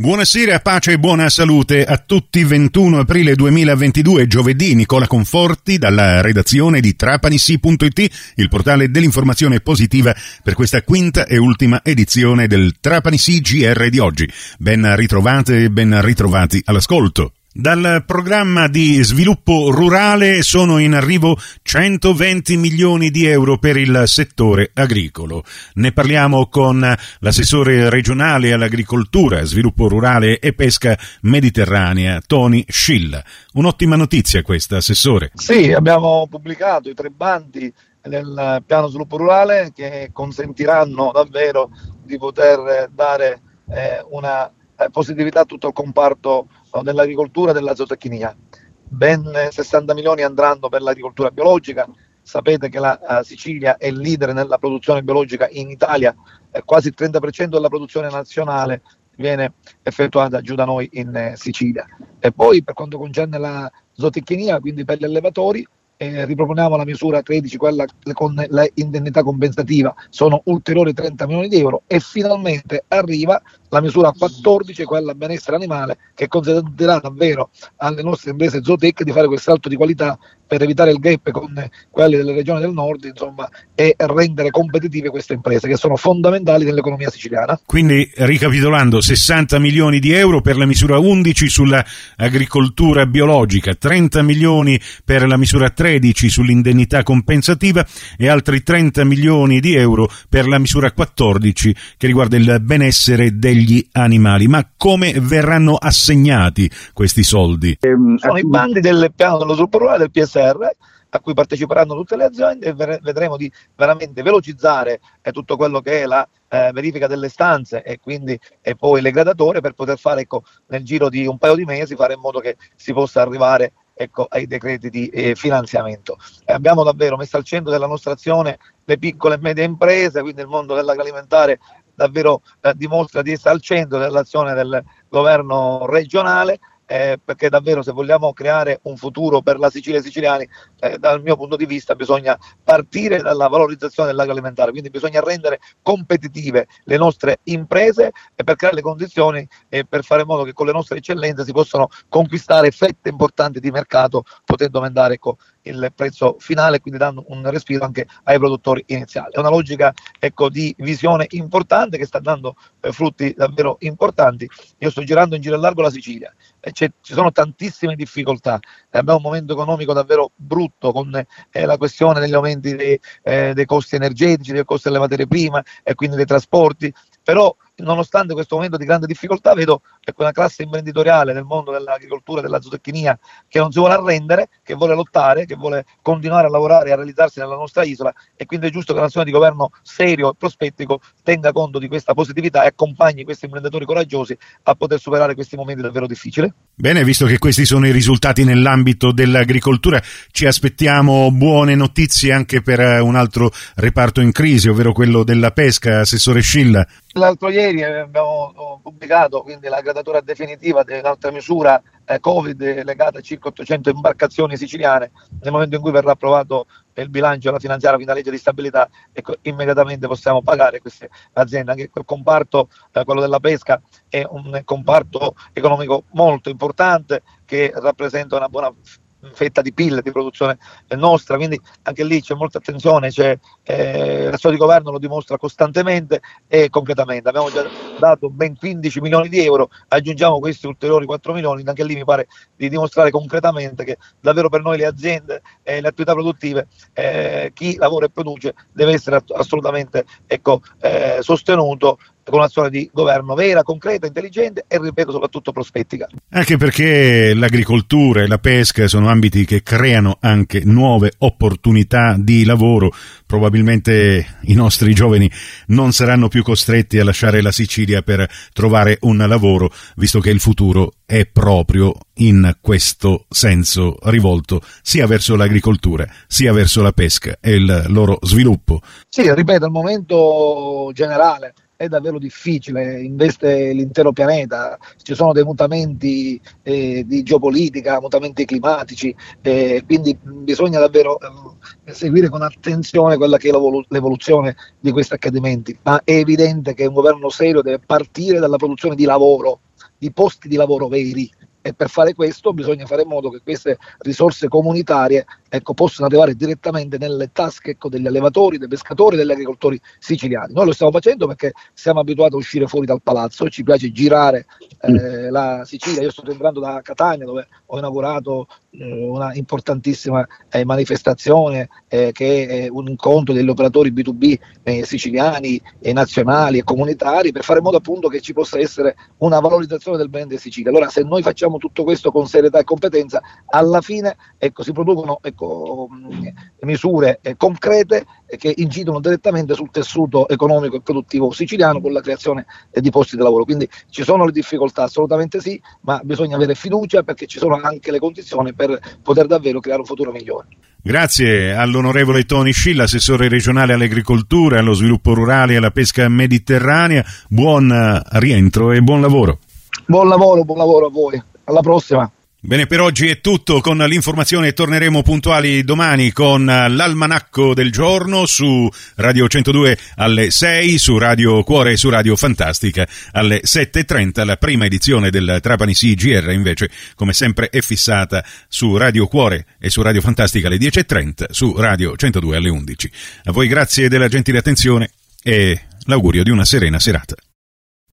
Buonasera, pace e buona salute a tutti. 21 aprile 2022, giovedì, Nicola Conforti dalla redazione di trapanisi.it, il portale dell'informazione positiva per questa quinta e ultima edizione del Trapanisi GR di oggi. Ben ritrovate e ben ritrovati all'ascolto. Dal programma di sviluppo rurale sono in arrivo 120 milioni di euro per il settore agricolo. Ne parliamo con l'assessore regionale all'agricoltura, sviluppo rurale e pesca mediterranea, Tony Schill. Un'ottima notizia questa, assessore. Sì, abbiamo pubblicato i tre bandi del piano sviluppo rurale che consentiranno davvero di poter dare eh, una eh, positività a tutto il comparto dell'agricoltura e della zootecnia. Ben 60 milioni andranno per l'agricoltura biologica. Sapete che la uh, Sicilia è leader nella produzione biologica in Italia, eh, quasi il 30% della produzione nazionale viene effettuata giù da noi in eh, Sicilia. E poi per quanto concerne la zootecnia, quindi per gli allevatori, eh, riproponiamo la misura 13, quella con l'indennità compensativa, sono ulteriori 30 milioni di euro e finalmente arriva la misura 14, quella benessere animale, che consentirà davvero alle nostre imprese zootech di fare quel salto di qualità per evitare il gap con quelli delle regioni del nord insomma, e rendere competitive queste imprese che sono fondamentali nell'economia siciliana. Quindi ricapitolando 60 milioni di euro per la misura 11 sull'agricoltura biologica, 30 milioni per la misura 13 sull'indennità compensativa e altri 30 milioni di euro per la misura 14 che riguarda il benessere degli animali. Ma come verranno assegnati questi soldi? Ehm, sono i bandi del piano dello sviluppo rurale del PS PCR a cui parteciperanno tutte le aziende e vedremo di veramente velocizzare eh, tutto quello che è la eh, verifica delle stanze e quindi e poi le gradature per poter fare ecco, nel giro di un paio di mesi fare in modo che si possa arrivare ecco, ai decreti di eh, finanziamento. E abbiamo davvero messo al centro della nostra azione le piccole e medie imprese, quindi il mondo dell'agroalimentare davvero eh, dimostra di essere al centro dell'azione del governo regionale eh, perché davvero se vogliamo creare un futuro per la Sicilia e i siciliani, eh, dal mio punto di vista bisogna partire dalla valorizzazione dell'agroalimentare, quindi bisogna rendere competitive le nostre imprese e per creare le condizioni e per fare in modo che con le nostre eccellenze si possano conquistare fette importanti di mercato, potendo aumentare ecco, il prezzo finale, quindi dando un respiro anche ai produttori iniziali. È una logica ecco, di visione importante che sta dando eh, frutti davvero importanti. Io sto girando in giro e largo la Sicilia ci sono tantissime difficoltà, abbiamo un momento economico davvero brutto con eh, la questione degli aumenti dei, eh, dei costi energetici, dei costi delle materie prime e quindi dei trasporti, però nonostante questo momento di grande difficoltà, vedo ecco, una classe imprenditoriale nel mondo dell'agricoltura e della zootecnia che non si vuole arrendere, che vuole lottare, che vuole continuare a lavorare e a realizzarsi nella nostra isola e quindi è giusto che un'azione di governo serio e prospettico tenga conto di questa positività e accompagni questi imprenditori coraggiosi a poter superare questi momenti davvero difficili. Bene, visto che questi sono i risultati nell'ambito dell'agricoltura, ci aspettiamo buone notizie anche per un altro reparto in crisi, ovvero quello della pesca, Assessore Scilla. L'altro ieri abbiamo pubblicato quindi la gradatura definitiva dell'altra misura eh, Covid legata a circa 800 imbarcazioni siciliane. Nel momento in cui verrà approvato il bilancio della finanziaria, quindi la legge di stabilità, ecco, immediatamente possiamo pagare queste aziende. Anche quel comparto, eh, quello della pesca, è un comparto economico molto importante che rappresenta una buona fetta di PIL di produzione nostra, quindi anche lì c'è molta attenzione, c'è, eh, l'azione di governo lo dimostra costantemente e concretamente. Abbiamo già dato ben 15 milioni di euro, aggiungiamo questi ulteriori 4 milioni, anche lì mi pare di dimostrare concretamente che davvero per noi le aziende e le attività produttive, eh, chi lavora e produce deve essere assolutamente ecco, eh, sostenuto con un'azione di governo vera, concreta, intelligente e, ripeto, soprattutto prospettica. Anche perché l'agricoltura e la pesca sono ambiti che creano anche nuove opportunità di lavoro. Probabilmente i nostri giovani non saranno più costretti a lasciare la Sicilia per trovare un lavoro, visto che il futuro è proprio in questo senso rivolto sia verso l'agricoltura sia verso la pesca e il loro sviluppo. Sì, ripeto, al momento generale è davvero difficile, investe l'intero pianeta, ci sono dei mutamenti eh, di geopolitica, mutamenti climatici, eh, quindi bisogna davvero eh, seguire con attenzione quella che è l'evoluzione di questi accadimenti, ma è evidente che un governo serio deve partire dalla produzione di lavoro di posti di lavoro veri, e per fare questo bisogna fare in modo che queste risorse comunitarie ecco, possano arrivare direttamente nelle tasche ecco, degli allevatori, dei pescatori, degli agricoltori siciliani. Noi lo stiamo facendo perché siamo abituati a uscire fuori dal palazzo, ci piace girare eh, mm. la Sicilia. Io sto rientrando da Catania dove ho inaugurato eh, una importantissima eh, manifestazione eh, che è un incontro degli operatori B2B eh, siciliani e nazionali e comunitari per fare in modo appunto che ci possa essere una valorizzazione del bene di Sicilia. Allora se noi facciamo tutto questo con serietà e competenza, alla fine ecco, si producono ecco, misure eh, concrete che incidono direttamente sul tessuto economico e produttivo siciliano con la creazione eh, di posti di lavoro. Quindi ci sono le difficoltà, assolutamente sì, ma bisogna avere fiducia perché ci sono anche le condizioni per poter davvero creare un futuro migliore. Grazie all'onorevole Tony Scilla, assessore regionale all'agricoltura, allo sviluppo rurale e alla pesca mediterranea. Buon rientro e buon lavoro. Buon lavoro, buon lavoro a voi. Alla prossima. Bene, per oggi è tutto con l'informazione. Torneremo puntuali domani con l'almanacco del giorno su Radio 102 alle 6, su Radio Cuore e su Radio Fantastica alle 7.30. La prima edizione del Trapani CGR invece, come sempre, è fissata su Radio Cuore e su Radio Fantastica alle 10.30, su Radio 102 alle 11. A voi grazie della gentile attenzione e l'augurio di una serena serata.